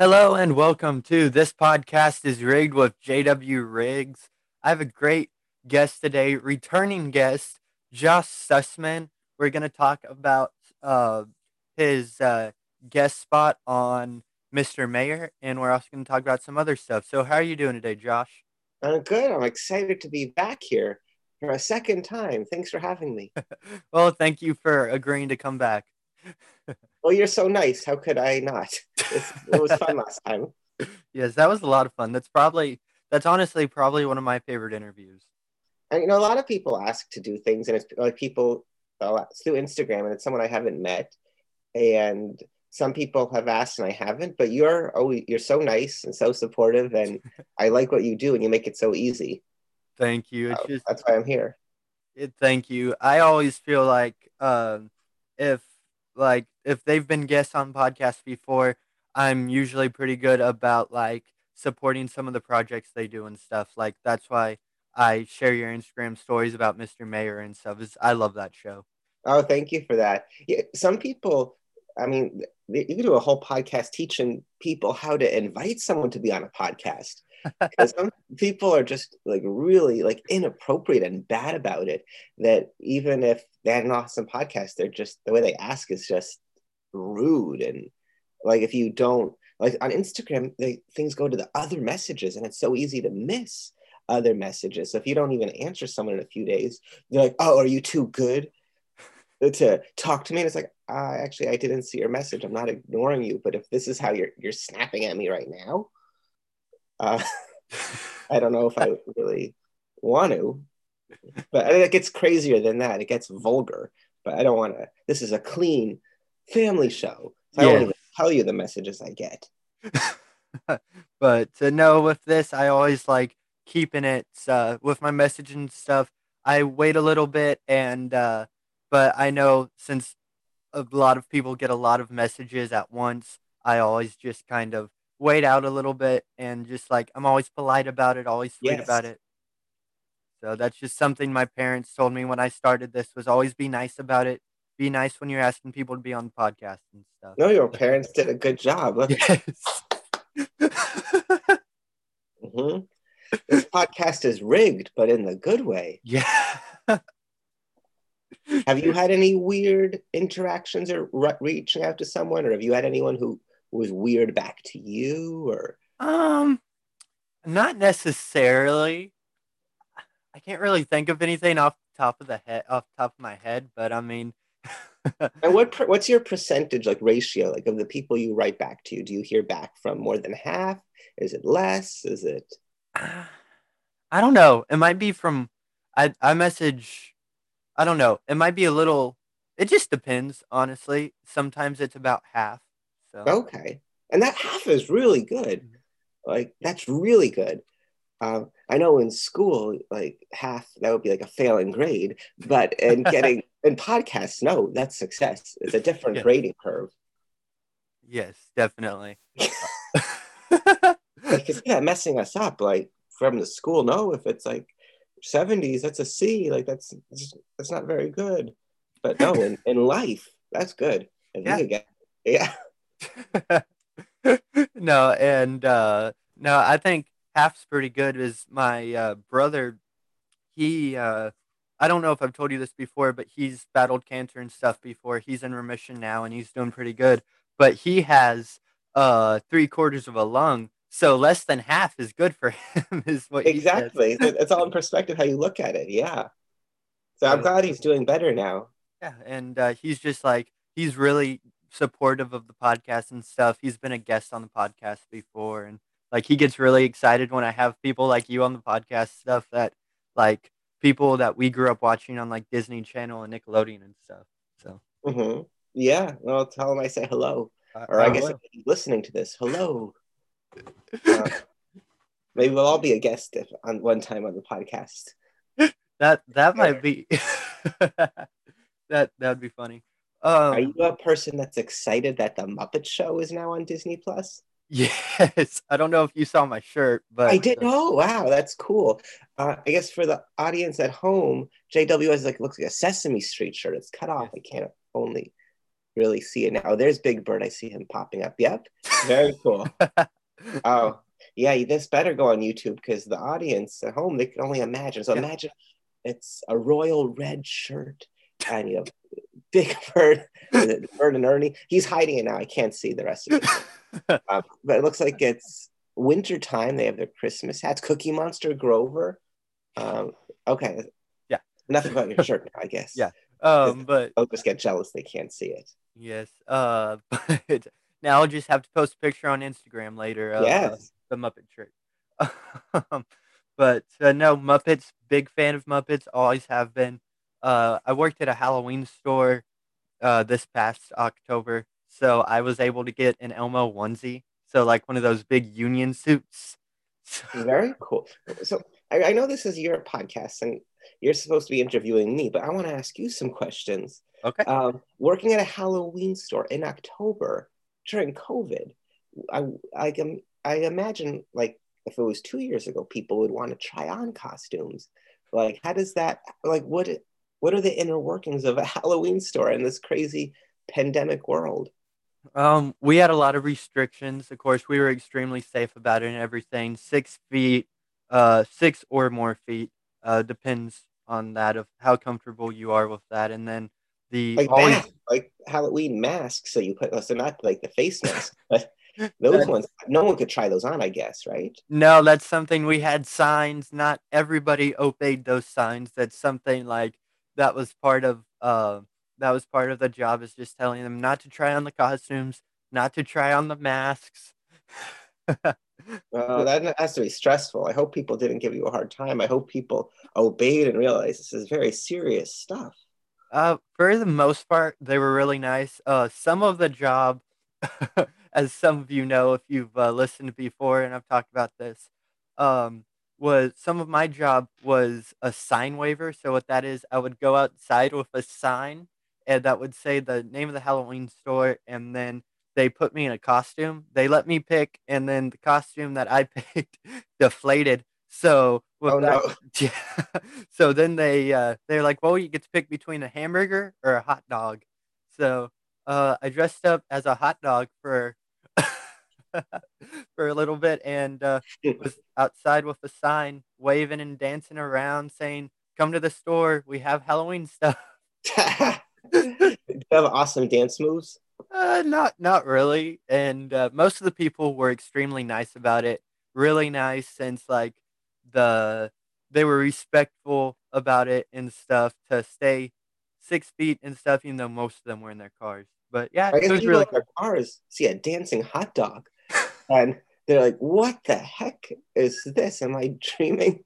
Hello and welcome to this podcast is rigged with JW Riggs. I have a great guest today, returning guest Josh Sussman. We're going to talk about uh, his uh, guest spot on Mr. Mayor, and we're also going to talk about some other stuff. So, how are you doing today, Josh? I'm good. I'm excited to be back here for a second time. Thanks for having me. well, thank you for agreeing to come back. Well, you're so nice. How could I not? It's, it was fun last time. Yes, that was a lot of fun. That's probably that's honestly probably one of my favorite interviews. And you know, a lot of people ask to do things, and it's like people uh, through Instagram, and it's someone I haven't met, and some people have asked and I haven't. But you're oh, you're so nice and so supportive, and I like what you do, and you make it so easy. Thank you. So just, that's why I'm here. It, thank you. I always feel like um, if like if they've been guests on podcasts before, I'm usually pretty good about like supporting some of the projects they do and stuff. Like that's why I share your Instagram stories about Mr. Mayor and stuff. Is I love that show. Oh, thank you for that. Yeah, some people, I mean, you can do a whole podcast teaching people how to invite someone to be on a podcast. Because some people are just like really like inappropriate and bad about it. That even if they had an awesome podcast, they're just the way they ask is just rude and like if you don't like on Instagram, they, things go to the other messages, and it's so easy to miss other messages. So if you don't even answer someone in a few days, they're like, "Oh, are you too good to talk to me?" And it's like, uh, "Actually, I didn't see your message. I'm not ignoring you, but if this is how you're you're snapping at me right now, uh, I don't know if I really want to." But it gets crazier than that. It gets vulgar. But I don't want to. This is a clean family show. So yeah. I won't even tell you the messages I get. but to know with this, I always like keeping it uh, with my message and stuff. I wait a little bit, and uh, but I know since a lot of people get a lot of messages at once, I always just kind of wait out a little bit and just like I'm always polite about it, always sweet yes. about it. So that's just something my parents told me when I started this was always be nice about it be nice when you're asking people to be on the podcast and stuff. No, your parents did a good job. yes. mm-hmm. This podcast is rigged, but in the good way. Yeah. have you had any weird interactions or re- reaching out to someone, or have you had anyone who was weird back to you, or? Um, not necessarily. I can't really think of anything off the top of the head, off top of my head, but I mean, and what what's your percentage like ratio like of the people you write back to? you Do you hear back from more than half? Is it less? Is it? I don't know. It might be from I I message. I don't know. It might be a little. It just depends, honestly. Sometimes it's about half. So okay, and that half is really good. Mm-hmm. Like that's really good. Um, I know in school, like half that would be like a failing grade, but in getting in podcasts, no, that's success. It's a different yeah. grading curve. Yes, definitely. like it's yeah, messing us up. Like from the school, no, if it's like 70s, that's a C. Like that's that's not very good. But no, in, in life, that's good. If yeah. Get, yeah. no, and uh no, I think half's pretty good. Is my uh, brother? He, uh, I don't know if I've told you this before, but he's battled cancer and stuff before. He's in remission now, and he's doing pretty good. But he has uh, three quarters of a lung, so less than half is good for him. Is what exactly? it's all in perspective how you look at it. Yeah. So I'm glad he's doing better now. Yeah, and uh, he's just like he's really supportive of the podcast and stuff. He's been a guest on the podcast before, and like he gets really excited when I have people like you on the podcast stuff that like people that we grew up watching on like Disney Channel and Nickelodeon and stuff. So mm-hmm. yeah, well, tell him I say hello, uh, or I uh, guess listening to this, hello. Uh, maybe we'll all be a guest if, on one time on the podcast. that that might be that that'd be funny. Um, Are you a person that's excited that the Muppet Show is now on Disney Plus? Yes, I don't know if you saw my shirt, but I did. Oh, wow, that's cool. Uh, I guess for the audience at home, JW has like looks like a Sesame Street shirt. It's cut off. I can't only really see it now. Oh, there's Big Bird. I see him popping up. Yep, very cool. oh, yeah, this better go on YouTube because the audience at home they can only imagine. So yeah. imagine it's a royal red shirt and you have Big Bird, Bird and Ernie. He's hiding it now. I can't see the rest of it. um, but it looks like it's winter time. They have their Christmas hats. Cookie Monster Grover. Um, okay. Yeah. Enough about your shirt now, I guess. Yeah. Um, but I'll just get jealous they can't see it. Yes. Uh, but now I'll just have to post a picture on Instagram later. Of, yes. Uh, the Muppet shirt. but uh, no, Muppets. Big fan of Muppets. Always have been. Uh, I worked at a Halloween store uh, this past October, so I was able to get an Elmo onesie. So like one of those big union suits. Very cool. So I, I know this is your podcast and you're supposed to be interviewing me, but I want to ask you some questions. Okay. Um, working at a Halloween store in October during COVID, I I can I imagine like if it was two years ago, people would want to try on costumes. Like, how does that like what what are the inner workings of a Halloween store in this crazy pandemic world? Um, we had a lot of restrictions. Of course, we were extremely safe about it and everything. Six feet, uh, six or more feet, uh, depends on that of how comfortable you are with that. And then the like, always, mask, like Halloween masks. So you put, so not like the face mask, but those ones, no one could try those on, I guess, right? No, that's something we had signs. Not everybody obeyed those signs. That's something like that was part of uh that was part of the job is just telling them not to try on the costumes, not to try on the masks. well, that has to be stressful. I hope people didn't give you a hard time. I hope people obeyed and realized this is very serious stuff. Uh, for the most part, they were really nice. Uh, some of the job, as some of you know, if you've uh, listened before, and I've talked about this, um, was some of my job was a sign waiver. So what that is, I would go outside with a sign, and that would say the name of the Halloween store, and then they put me in a costume. They let me pick, and then the costume that I picked deflated. So oh, that, no. yeah. so then they uh, they're like, well, you get to pick between a hamburger or a hot dog. So uh, I dressed up as a hot dog for for a little bit and uh, was outside with a sign, waving and dancing around, saying, "Come to the store. We have Halloween stuff." Do you have awesome dance moves? Uh, not not really. And uh, most of the people were extremely nice about it. Really nice, since like the they were respectful about it and stuff to stay six feet and stuff, even though most of them were in their cars. But yeah, I guess it was really cool. cars see a dancing hot dog, and they're like, "What the heck is this? Am I dreaming?"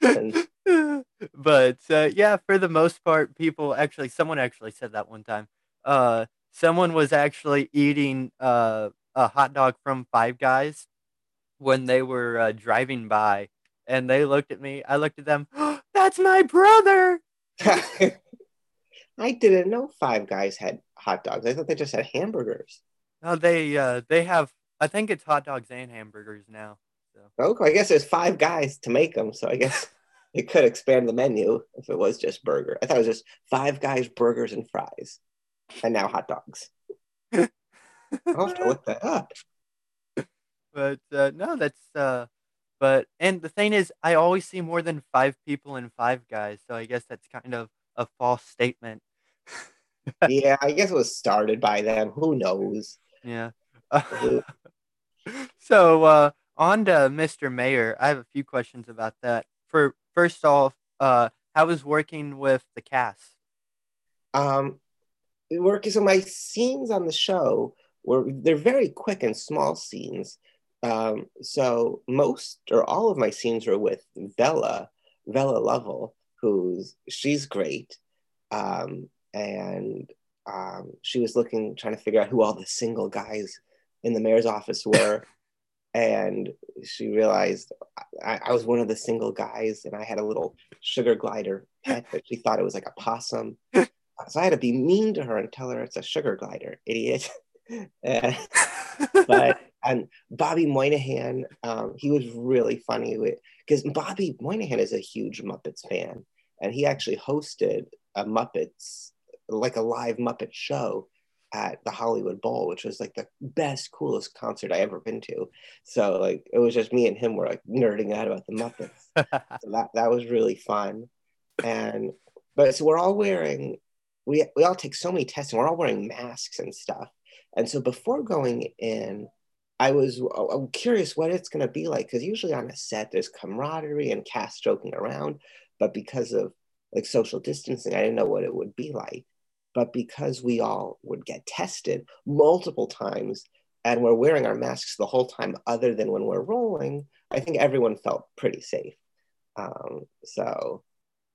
and... but uh, yeah, for the most part, people actually, someone actually said that one time. Uh, someone was actually eating uh, a hot dog from Five Guys when they were uh, driving by, and they looked at me. I looked at them. Oh, That's my brother. I didn't know Five Guys had hot dogs. I thought they just had hamburgers. No, they uh, they have. I think it's hot dogs and hamburgers now. So. Okay, I guess there's five guys to make them, so I guess it could expand the menu if it was just burger. I thought it was just five guys, burgers, and fries and now hot dogs. I'll have to look that up. But uh, no, that's uh, but and the thing is, I always see more than five people in Five Guys, so I guess that's kind of a false statement. yeah, I guess it was started by them. Who knows? Yeah. so uh, on to Mr. Mayor. I have a few questions about that. For first off, uh, how was working with the cast? Um, working. So my scenes on the show were they're very quick and small scenes. Um, so most or all of my scenes were with Vella, Vella Lovell, who's she's great, um, and um, she was looking trying to figure out who all the single guys in the mayor's office were. and she realized I, I, was one of the single guys and I had a little sugar glider pet that she thought it was like a possum. so I had to be mean to her and tell her it's a sugar glider, idiot. but and Bobby Moynihan, um, he was really funny because Bobby Moynihan is a huge Muppets fan, and he actually hosted a Muppets like a live Muppet show at the Hollywood Bowl, which was like the best, coolest concert I ever been to. So like it was just me and him were like nerding out about the Muppets. so that that was really fun. And but so we're all wearing we we all take so many tests and we're all wearing masks and stuff. And so before going in, I was I'm curious what it's going to be like because usually on a set there's camaraderie and cast joking around, but because of like social distancing, I didn't know what it would be like. But because we all would get tested multiple times and we're wearing our masks the whole time, other than when we're rolling, I think everyone felt pretty safe. Um, so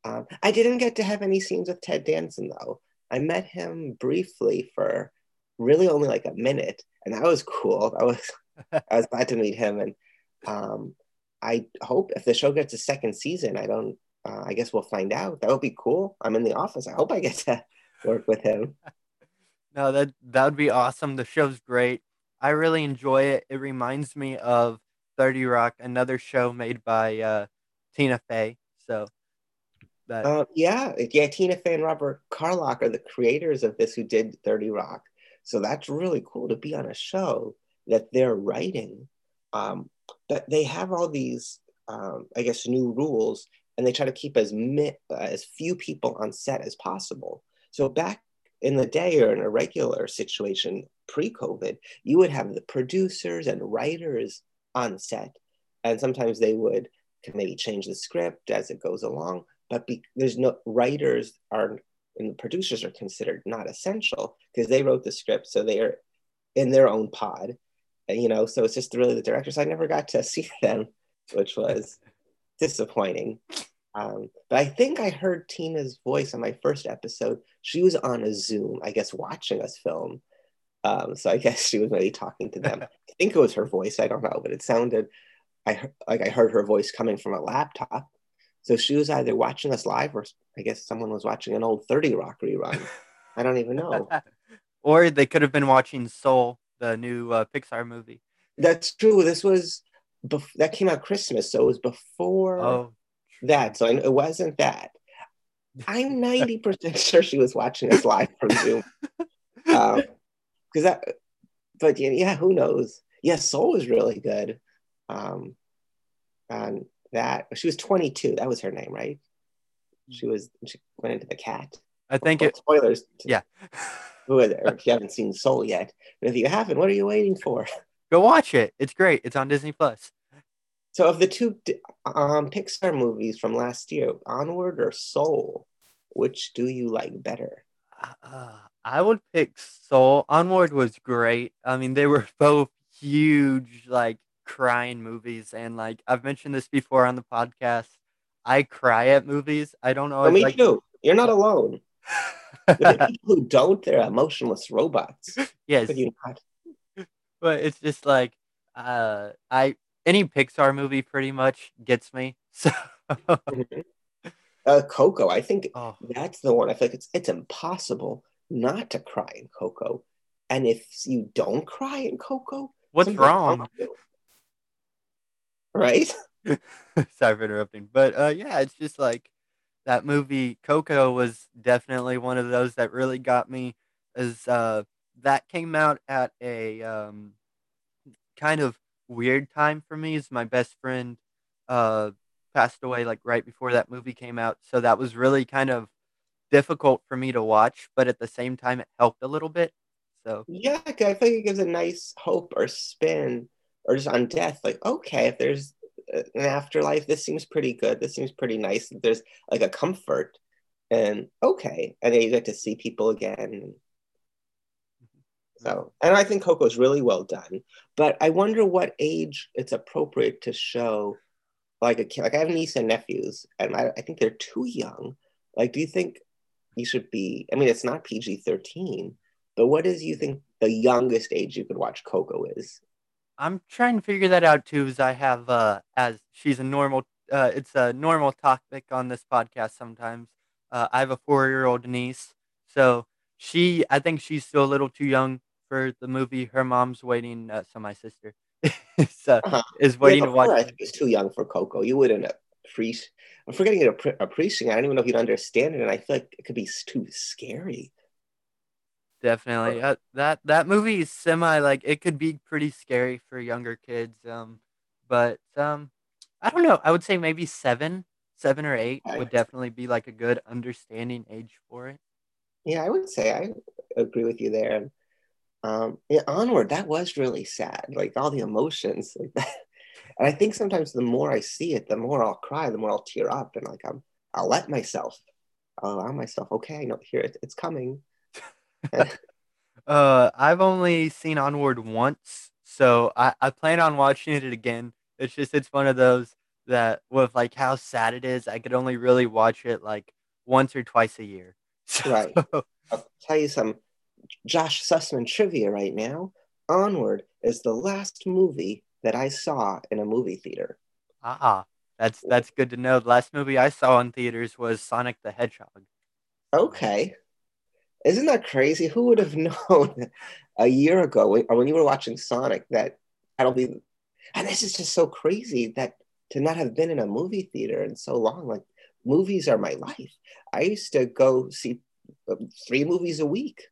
um, I didn't get to have any scenes with Ted Danson though. I met him briefly for really only like a minute, and that was cool. I was I was glad to meet him, and um, I hope if the show gets a second season, I don't. Uh, I guess we'll find out. That would be cool. I'm in the office. I hope I get to work with him. No, that that would be awesome. The show's great. I really enjoy it. It reminds me of 30 Rock, another show made by uh, Tina Fey. So that uh, yeah, yeah, Tina Fey and Robert Carlock are the creators of this who did 30 Rock. So that's really cool to be on a show that they're writing. Um, but they have all these, um, I guess, new rules, and they try to keep as mi- uh, as few people on set as possible. So back in the day or in a regular situation pre-COVID, you would have the producers and writers on set, and sometimes they would maybe change the script as it goes along. But be, there's no writers are and the producers are considered not essential because they wrote the script, so they are in their own pod, and, you know. So it's just really the directors. I never got to see them, which was disappointing. Um, but I think I heard Tina's voice on my first episode. She was on a Zoom, I guess, watching us film. Um, so I guess she was maybe talking to them. I think it was her voice. I don't know, but it sounded I like I heard her voice coming from a laptop. So she was either watching us live, or I guess someone was watching an old Thirty Rock rerun. I don't even know. or they could have been watching Soul, the new uh, Pixar movie. That's true. This was bef- that came out Christmas, so it was before. Oh that. So it wasn't that. I'm 90% sure she was watching us live from Zoom. Because um, that, but yeah, who knows? Yeah, Soul was really good. Um, and that, she was 22. That was her name, right? She was, she went into the cat. I think well, it, spoilers. Yeah. Who are there? If you haven't seen Soul yet, but if you haven't, what are you waiting for? Go watch it. It's great. It's on Disney Plus. So, of the two um, Pixar movies from last year, Onward or Soul, which do you like better? Uh, I would pick Soul. Onward was great. I mean, they were both huge, like crying movies, and like I've mentioned this before on the podcast. I cry at movies. I don't know. Oh, me like... too. You're not alone. the people who don't, they're emotionless robots. Yes. But, you not? but it's just like uh, I any Pixar movie pretty much gets me. So uh, Coco, I think oh. that's the one. I feel like it's it's impossible not to cry in Coco, and if you don't cry in Coco, what's wrong? wrong right? Sorry for interrupting, but uh, yeah, it's just like that movie Coco was definitely one of those that really got me. As uh, that came out at a um, kind of weird time for me is my best friend uh passed away like right before that movie came out so that was really kind of difficult for me to watch but at the same time it helped a little bit so yeah i think it gives a nice hope or spin or just on death like okay if there's uh, an afterlife this seems pretty good this seems pretty nice there's like a comfort and okay and then you get to see people again mm-hmm. so, and I think Coco is really well done. But I wonder what age it's appropriate to show, like a kid. Like I have niece and nephews, and I, I think they're too young. Like, do you think you should be? I mean, it's not PG thirteen, but what is you think the youngest age you could watch Coco is? I'm trying to figure that out too, as I have uh, as she's a normal. Uh, it's a normal topic on this podcast sometimes. Uh, I have a four-year-old niece, so she, I think she's still a little too young for the movie. Her mom's waiting. Uh, so my sister so, uh-huh. is waiting yeah, to watch. I think it's too young for Coco. You wouldn't appreciate. I'm forgetting to appreciate. I don't even know if you'd understand it, and I feel like it could be too scary. Definitely. Uh, that that movie is semi like it could be pretty scary for younger kids. Um, but um, I don't know. I would say maybe seven, seven or eight would definitely be like a good understanding age for it. Yeah, I would say I agree with you there. Um, yeah, onward, that was really sad. Like all the emotions, like that. And I think sometimes the more I see it, the more I'll cry, the more I'll tear up, and like I'm, I'll let myself, I'll allow myself. Okay, I know here it, it's coming. uh, I've only seen Onward once, so I, I plan on watching it again. It's just it's one of those that with like how sad it is, I could only really watch it like once or twice a year. So, right. I'll tell you some Josh Sussman trivia right now. Onward is the last movie that I saw in a movie theater. Ah, that's that's good to know. The last movie I saw in theaters was Sonic the Hedgehog. Okay. Isn't that crazy? Who would have known a year ago when, or when you were watching Sonic that that'll be and this is just so crazy that to not have been in a movie theater in so long like movies are my life. I used to go see uh, three movies a week.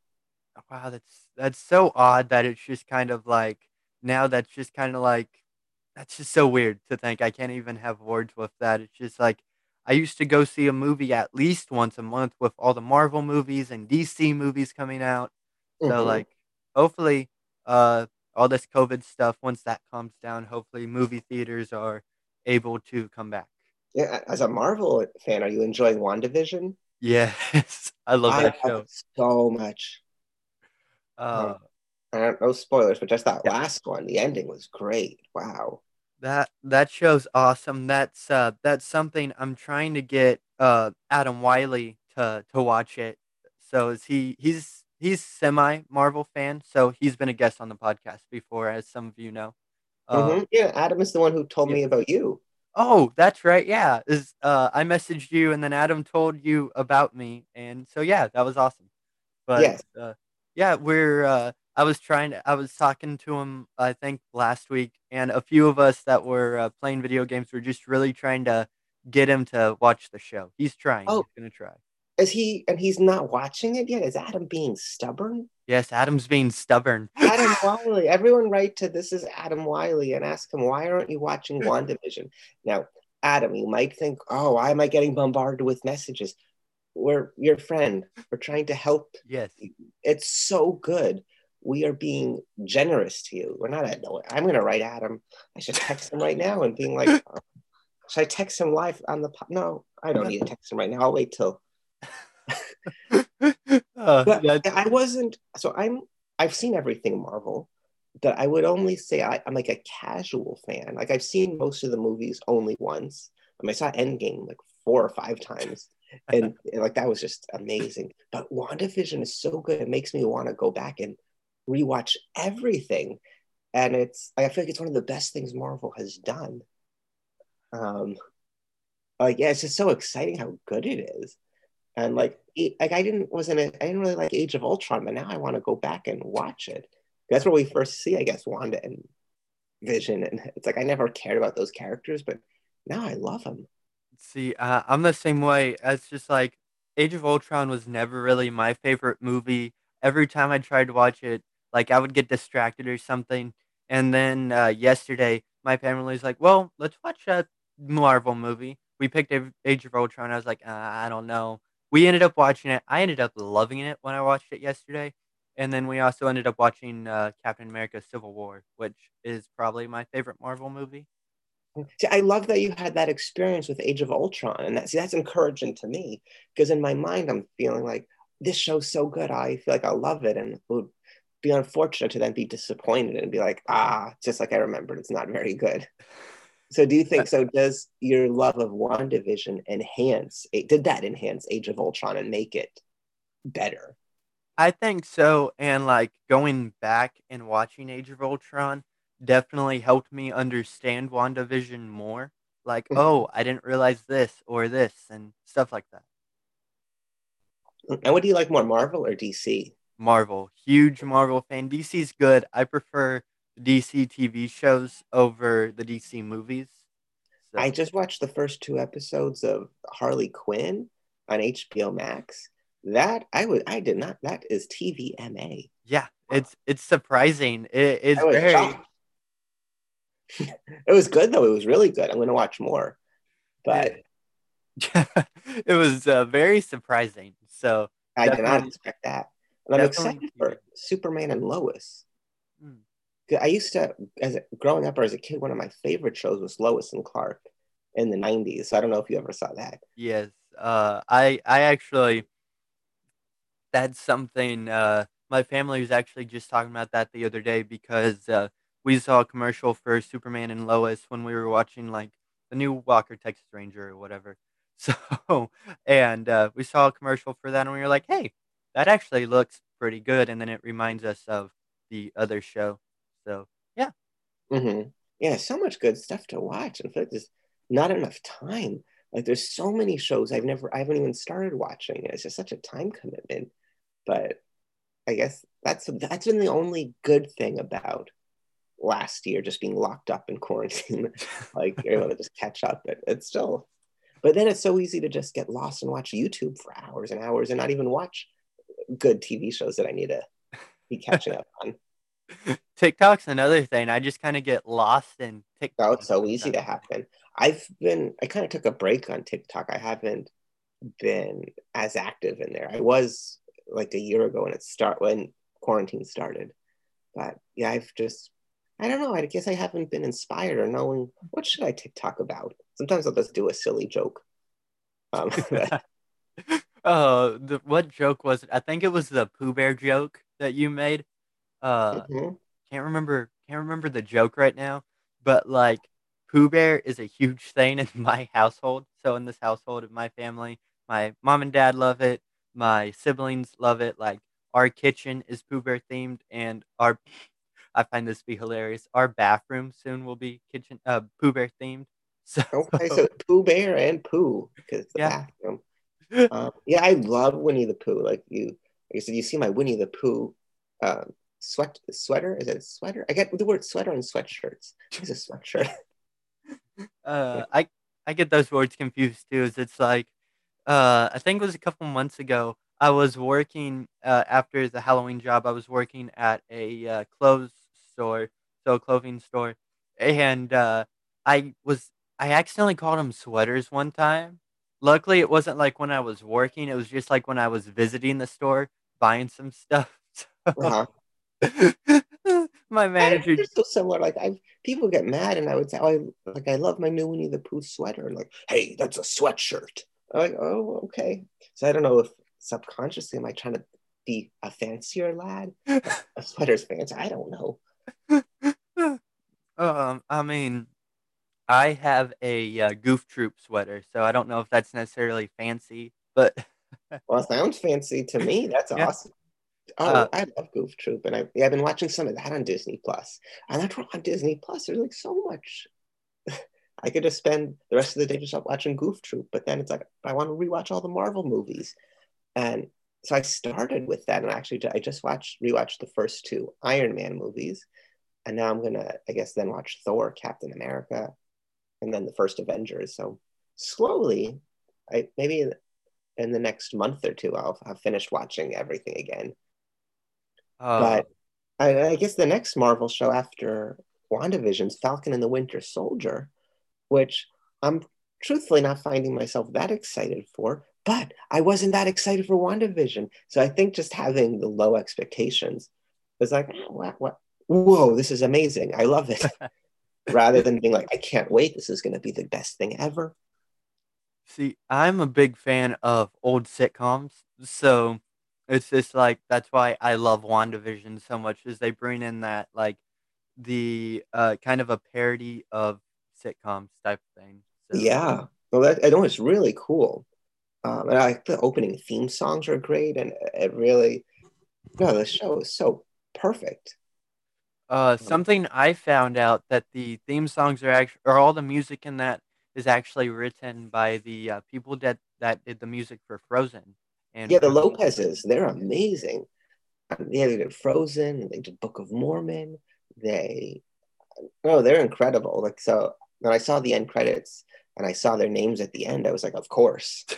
Wow, that's that's so odd that it's just kind of like now that's just kind of like that's just so weird to think. I can't even have words with that. It's just like I used to go see a movie at least once a month with all the Marvel movies and DC movies coming out. So mm-hmm. like hopefully uh all this COVID stuff once that calms down, hopefully movie theaters are able to come back. Yeah, as a Marvel fan, are you enjoying WandaVision? Yes, I love I that show so much. Uh, um, no spoilers, but just that yeah. last one, the ending was great. Wow. That that show's awesome. That's uh that's something I'm trying to get uh Adam Wylie to to watch it. So is he he's he's semi Marvel fan, so he's been a guest on the podcast before, as some of you know. Uh, mm-hmm. Yeah, Adam is the one who told yeah. me about you. Oh, that's right. Yeah, is uh, I messaged you, and then Adam told you about me, and so yeah, that was awesome. But yes. uh, yeah, we're. Uh, I was trying to. I was talking to him. I think last week, and a few of us that were uh, playing video games were just really trying to get him to watch the show. He's trying. Oh, he's gonna try. Is he? And he's not watching it yet. Is Adam being stubborn? Yes, Adam's being stubborn. Adam Wylie. Everyone write to this is Adam Wylie and ask him why aren't you watching WandaVision? Now, Adam, you might think, oh, why am I getting bombarded with messages? We're your friend. We're trying to help. Yes. It's so good. We are being generous to you. We're not at no. I'm gonna write Adam. I should text him right now and being like, oh, should I text him live on the? Po-? No, I don't need to text him right now. I'll wait till uh, but I wasn't. So I'm. I've seen everything Marvel, but I would only say I, am like a casual fan. Like I've seen most of the movies only once. I, mean, I saw Endgame like four or five times, and, like that was just amazing. But WandaVision is so good; it makes me want to go back and rewatch everything. And it's I feel like it's one of the best things Marvel has done. Um, like yeah, it's just so exciting how good it is and like like I didn't wasn't I didn't really like Age of Ultron, but now I want to go back and watch it. That's where we first see, I guess, Wanda and Vision, and it's like I never cared about those characters, but now I love them. See, uh, I'm the same way. It's just like Age of Ultron was never really my favorite movie. Every time I tried to watch it, like I would get distracted or something. And then uh, yesterday, my family was like, "Well, let's watch a Marvel movie." We picked Age of Ultron. I was like, uh, "I don't know." we ended up watching it. I ended up loving it when I watched it yesterday. And then we also ended up watching uh, Captain America Civil War, which is probably my favorite Marvel movie. See, I love that you had that experience with Age of Ultron. And that's, that's encouraging to me because in my mind, I'm feeling like this show's so good. I feel like I'll love it. And it would be unfortunate to then be disappointed and be like, ah, just like I remembered, it's not very good. So do you think uh, so? Does your love of WandaVision enhance? Did that enhance Age of Ultron and make it better? I think so. And like going back and watching Age of Ultron definitely helped me understand WandaVision more. Like, mm-hmm. oh, I didn't realize this or this and stuff like that. And what do you like more, Marvel or DC? Marvel. Huge Marvel fan. DC's good. I prefer DC TV shows over the DC movies. So. I just watched the first two episodes of Harley Quinn on HBO Max. That I would I did not. That is TVMA. Yeah, it's it's surprising. It, it's very shocked. It was good though. It was really good. I'm going to watch more. But it was uh, very surprising. So I did not expect that. And I'm excited for Superman and Lois. Hmm. I used to, as a, growing up or as a kid, one of my favorite shows was Lois and Clark in the '90s. So I don't know if you ever saw that. Yes. Uh, I I actually that's something uh my family was actually just talking about that the other day because uh we saw a commercial for Superman and Lois when we were watching like the new Walker Texas Ranger or whatever. So and uh we saw a commercial for that and we were like, "Hey, that actually looks pretty good." And then it reminds us of the other show. So, yeah. hmm Yeah, so much good stuff to watch. In fact, there's not enough time. Like, there's so many shows I've never, I haven't even started watching. It's just such a time commitment. But I guess that's that's been the only good thing about last year, just being locked up in quarantine. like, you're able to just catch up. But it's still, but then it's so easy to just get lost and watch YouTube for hours and hours and not even watch good TV shows that I need to be catching up on. TikTok's another thing. I just kind of get lost in TikTok. Oh, it's so easy to happen. I've been, I kind of took a break on TikTok. I haven't been as active in there. I was like a year ago when it start when quarantine started. But yeah, I've just, I don't know. I guess I haven't been inspired or knowing what should I TikTok about. Sometimes I'll just do a silly joke. Um, but- Oh, the, what joke was it? I think it was the Pooh Bear joke that you made. Uh, Mhm. can't remember can't remember the joke right now, but like Pooh Bear is a huge thing in my household. So in this household of my family, my mom and dad love it. My siblings love it. Like our kitchen is Pooh Bear themed, and our I find this to be hilarious. Our bathroom soon will be kitchen uh Pooh Bear themed. So Okay, so Pooh Bear and Pooh because it's the Yeah. bathroom. Um, yeah, I love Winnie the Pooh. Like you, like I said, you see my Winnie the Pooh um, sweat sweater. Is it a sweater? I get the word sweater and sweatshirts. It's a sweatshirt. Uh, I I get those words confused too. Is it's like, uh, I think it was a couple months ago. I was working uh, after the Halloween job. I was working at a uh, clothes store, so a clothing store, and uh, I was I accidentally called them sweaters one time. Luckily, it wasn't like when I was working. It was just like when I was visiting the store, buying some stuff. Uh-huh. My manager They're so similar. Like I, people get mad, and I would say, "Oh, I like I love my new Winnie the Pooh sweater." And like, hey, that's a sweatshirt. I'm like, oh, okay. So I don't know if subconsciously am I trying to be a fancier lad? A sweater's fancy. I don't know. um, I mean, I have a uh, Goof Troop sweater, so I don't know if that's necessarily fancy, but Well, it sounds fancy to me. That's Yeah. awesome. Oh, Uh, I love Goof Troop, and I, yeah, I've been watching some of that on Disney Plus. And that's on Disney Plus. There's like so much. I could just spend the rest of the day just watching Goof Troop, but then it's like I want to rewatch all the Marvel movies, and so I started with that, and actually I just watched rewatched the first two Iron Man movies, and now I'm gonna I guess then watch Thor, Captain America, and then the first Avengers. So slowly, I maybe in, the next month or two I'll have finished watching everything again. uh, But I, I guess the next Marvel show after WandaVision's Falcon and the Winter Soldier, which I'm truthfully not finding myself that excited for, but I wasn't that excited for WandaVision. So I think just having the low expectations was like, "Oh, what, what? Whoa, this is amazing. I love it. Rather than being like, I can't wait. This is going to be the best thing ever. see, I'm a big fan of old sitcoms, so it's just like that's why I love WandaVision so much, is they bring in that like the uh kind of a parody of sitcoms type thing. So, Yeah. Well, that, I know it's really cool. Um, and I like the opening theme songs are great, and it really, no, the show is so perfect. Uh, something I found out that the theme songs are actually, or all the music in that is actually written by the uh, people that that did the music for Frozen. And Yeah, the Lopez's, they're amazing. Um, Yeah, they did Frozen, they did Book of Mormon. They, oh, they're incredible. Like so, when I saw the end credits and I saw their names at the end, I was like, of course.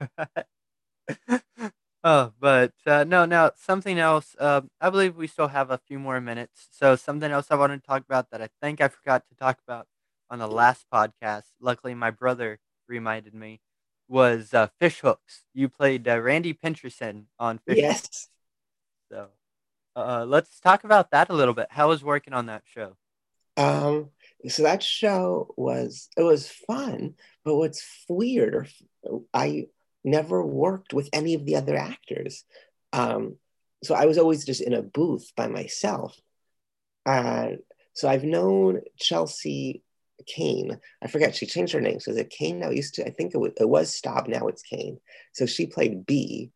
Oh, but uh, no, no, something else. Uh, I believe we still have a few more minutes. So something else I wanted to talk about that I think I forgot to talk about on the last podcast. Luckily, my brother reminded me was uh, fish hooks. You played uh, Randy Pincherson on fish hooks. Yes. So uh, let's talk about that a little bit. How was working on that show? Um, so that show was it was fun, but what's weird or I never worked with any of the other actors. Um, so I was always just in a booth by myself. Uh, so I've known Chelsea Kane. I forget she changed her name. So is it Kane now? Used to I think it was it was Staub. Now it's Kane. So she played Bea.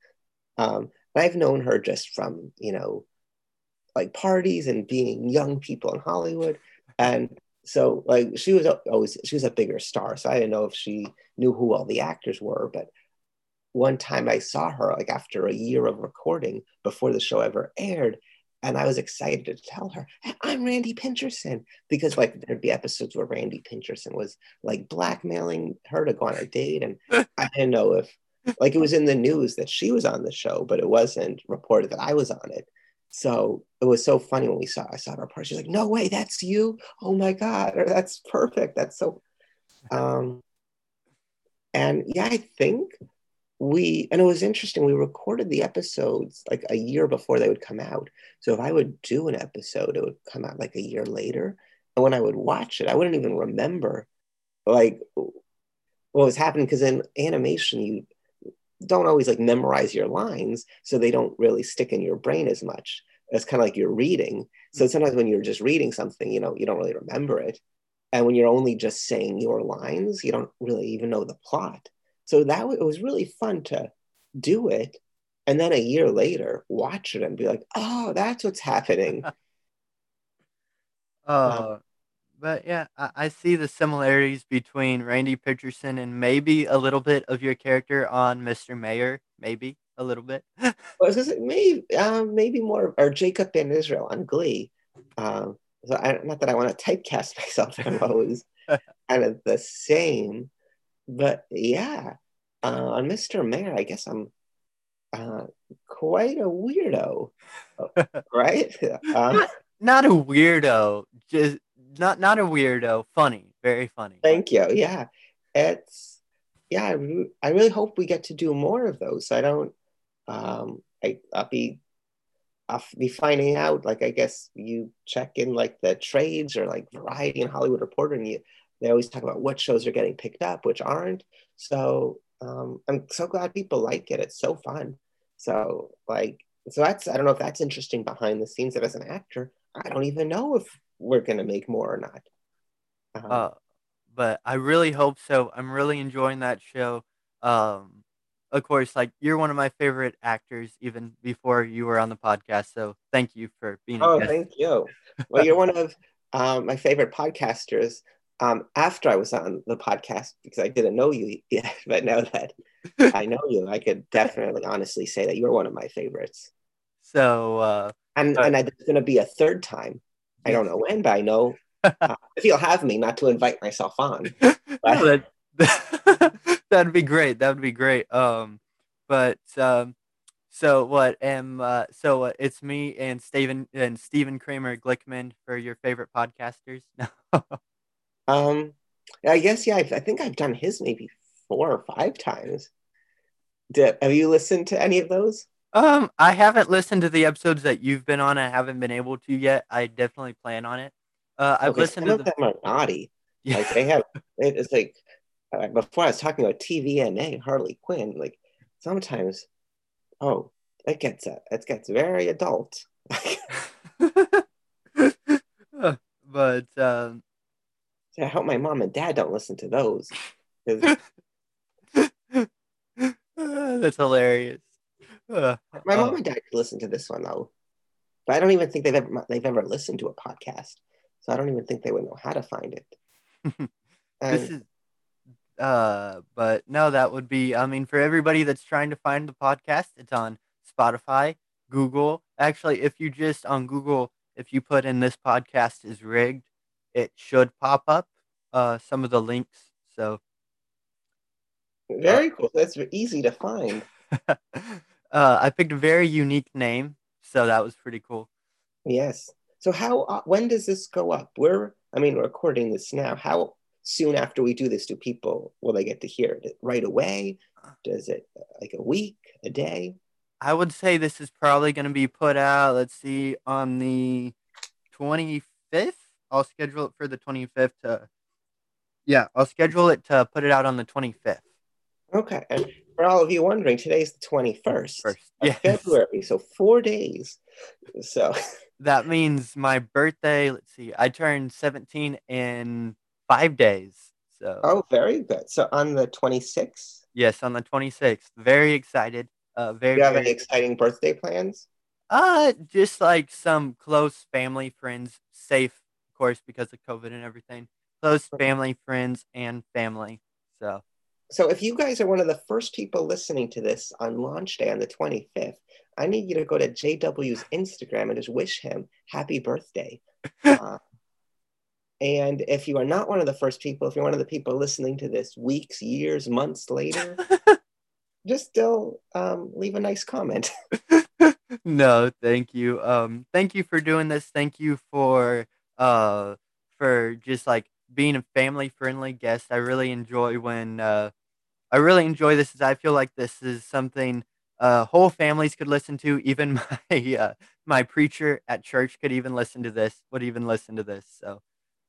Um, I've known her just from you know like parties and being young people in Hollywood. And so like she was always she was a bigger star. So I didn't know if she knew who all the actors were, but one time I saw her like after a year of recording before the show ever aired. And I was excited to tell her, I'm Randy Pincherson. Because like there'd be episodes where Randy Pincherson was like blackmailing her to go on a date. And I didn't know if like it was in the news that she was on the show, but it wasn't reported that I was on it. So it was so funny when we saw I saw her part. She's like, "No way, that's you! Oh my god, or that's perfect. That's so." Um, and yeah, I think we and it was interesting. We recorded the episodes like a year before they would come out. So if I would do an episode, it would come out like a year later. And when I would watch it, I wouldn't even remember like what was happening because in animation you don't always like memorize your lines so they don't really stick in your brain as much it's kind of like you're reading so mm. sometimes when you're just reading something you know you don't really remember it and when you're only just saying your lines you don't really even know the plot so that it was really fun to do it and then a year later watch it and be like oh that's what's happening uh, um, but yeah, I, I, see the similarities between Randy Pincherson and maybe a little bit of your character on Mr. Mayor. Maybe a little bit. well, maybe um, maybe more or Jacob Ben Israel on Glee. Um, so I, not that I want to typecast myself, I'm always kind of the same. But yeah, uh, on Mr. Mayor, I guess I'm uh, quite a weirdo, right? Uh, not, not a weirdo, just not not a weirdo. Funny, very funny. Thank you. Yeah, it's yeah. I, I really hope we get to do more of those. I don't. Um, I I'll be I'll be finding out. Like I guess you check in like the trades or like Variety and Hollywood Reporter, and you they always talk about what shows are getting picked up, which aren't. So um, I'm so glad people like it. It's so fun. So like so that's I don't know if that's interesting behind the scenes. That as an actor, I don't even know if we're gonna make more or not. Um, uh, but I really hope so. I'm really enjoying that show. Um, of course, like you're one of my favorite actors, even before you were on the podcast. So thank you for being. Oh, thank you. Well, you're one of um, my favorite podcasters. Um, after I was on the podcast, because I didn't know you yet, but now that I know you, I could definitely honestly say that you're one of my favorites. So, uh, and uh, and it's going to be a third time I don't know when, but I know uh, if you'll have me, not to invite myself on. But... that'd be great. That would be great. Um, but um, so what? Am uh, so uh, it's me and Steven and Stephen Kramer Glickman for your favorite podcasters. Um, I guess yeah. I've, I think I've done his maybe four or five times. Did, have you listened to any of those? Um, I haven't listened to the episodes that you've been on. I haven't been able to yet. I definitely plan on it. Uh, I've okay, listened some to of the... them are naughty. Yeah. Like they have. It's like uh, before I was talking about TVMA Harley Quinn. Like sometimes, oh, it gets uh, it gets very adult. but um, I hope my mom and dad don't listen to those. That's hilarious. Uh, My mom and dad could listen to this one though, but I don't even think they've ever they've ever listened to a podcast, so I don't even think they would know how to find it. this is, uh, but no, that would be. I mean, for everybody that's trying to find the podcast, it's on Spotify, Google. Actually, if you just on Google, if you put in this podcast is rigged, it should pop up uh, some of the links. So very uh, cool. That's easy to find. Uh, I picked a very unique name, so that was pretty cool. Yes. So how uh, when does this go up? We're I mean, we're recording this now. How soon after we do this do people will they get to hear it right away? Does it like a week, a day? I would say this is probably going to be put out. Let's see, on the twenty fifth. I'll schedule it for the twenty fifth to. Yeah, I'll schedule it to put it out on the twenty fifth. Okay, and for all of you wondering, today's the twenty first yeah. February, so four days. So that means my birthday. Let's see, I turned seventeen in five days. So oh, very good. So on the twenty sixth. Yes, on the twenty sixth. Very excited. Uh, very. Do you have very... any exciting birthday plans? Uh, just like some close family friends, safe, of course, because of COVID and everything. Close family, friends, and family. So. So if you guys are one of the first people listening to this on launch day on the 25th, I need you to go to JW's Instagram and just wish him happy birthday. uh, and if you are not one of the first people, if you're one of the people listening to this weeks, years, months later, just still um, leave a nice comment. no, thank you. Um, thank you for doing this. Thank you for uh for just like being a family friendly guest. I really enjoy when uh I really enjoy this. As I feel like this is something uh, whole families could listen to. Even my uh, my preacher at church could even listen to this. Would even listen to this. So.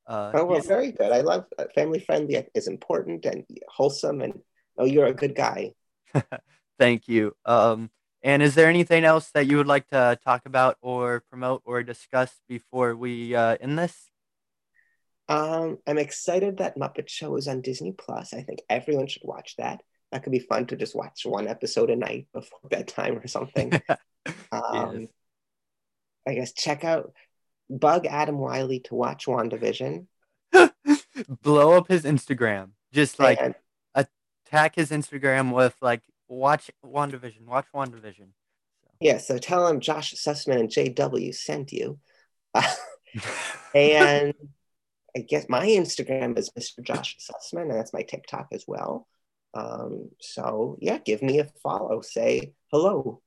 Uh, oh well, very good. I love uh, family friendly is important and wholesome, and oh, you're a good guy. Thank you. Um, and is there anything else that you would like to talk about or promote or discuss before we uh, end this? Um, I'm excited that Muppet Show is on Disney Plus. I think everyone should watch that that could be fun to just watch one episode a night before bedtime or something. um, yes. I guess check out bug Adam Wylie to watch WandaVision. Blow up his Instagram. Just like and, attack his Instagram with like watch WandaVision, watch WandaVision. So. Yeah, so tell them Josh Sussman and JW sent you. and I guess my Instagram is Mr. Josh Sussman, and that's my TikTok as well. Um, so yeah, give me a follow, say hello.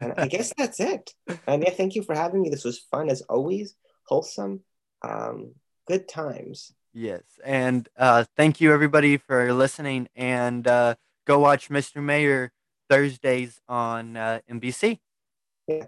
And I guess that's it. And yeah, thank you for having me. This was fun as always, wholesome, um, good times. Yes. And uh, thank you everybody for listening and uh, go watch Mr. Mayor Thursdays on uh, NBC.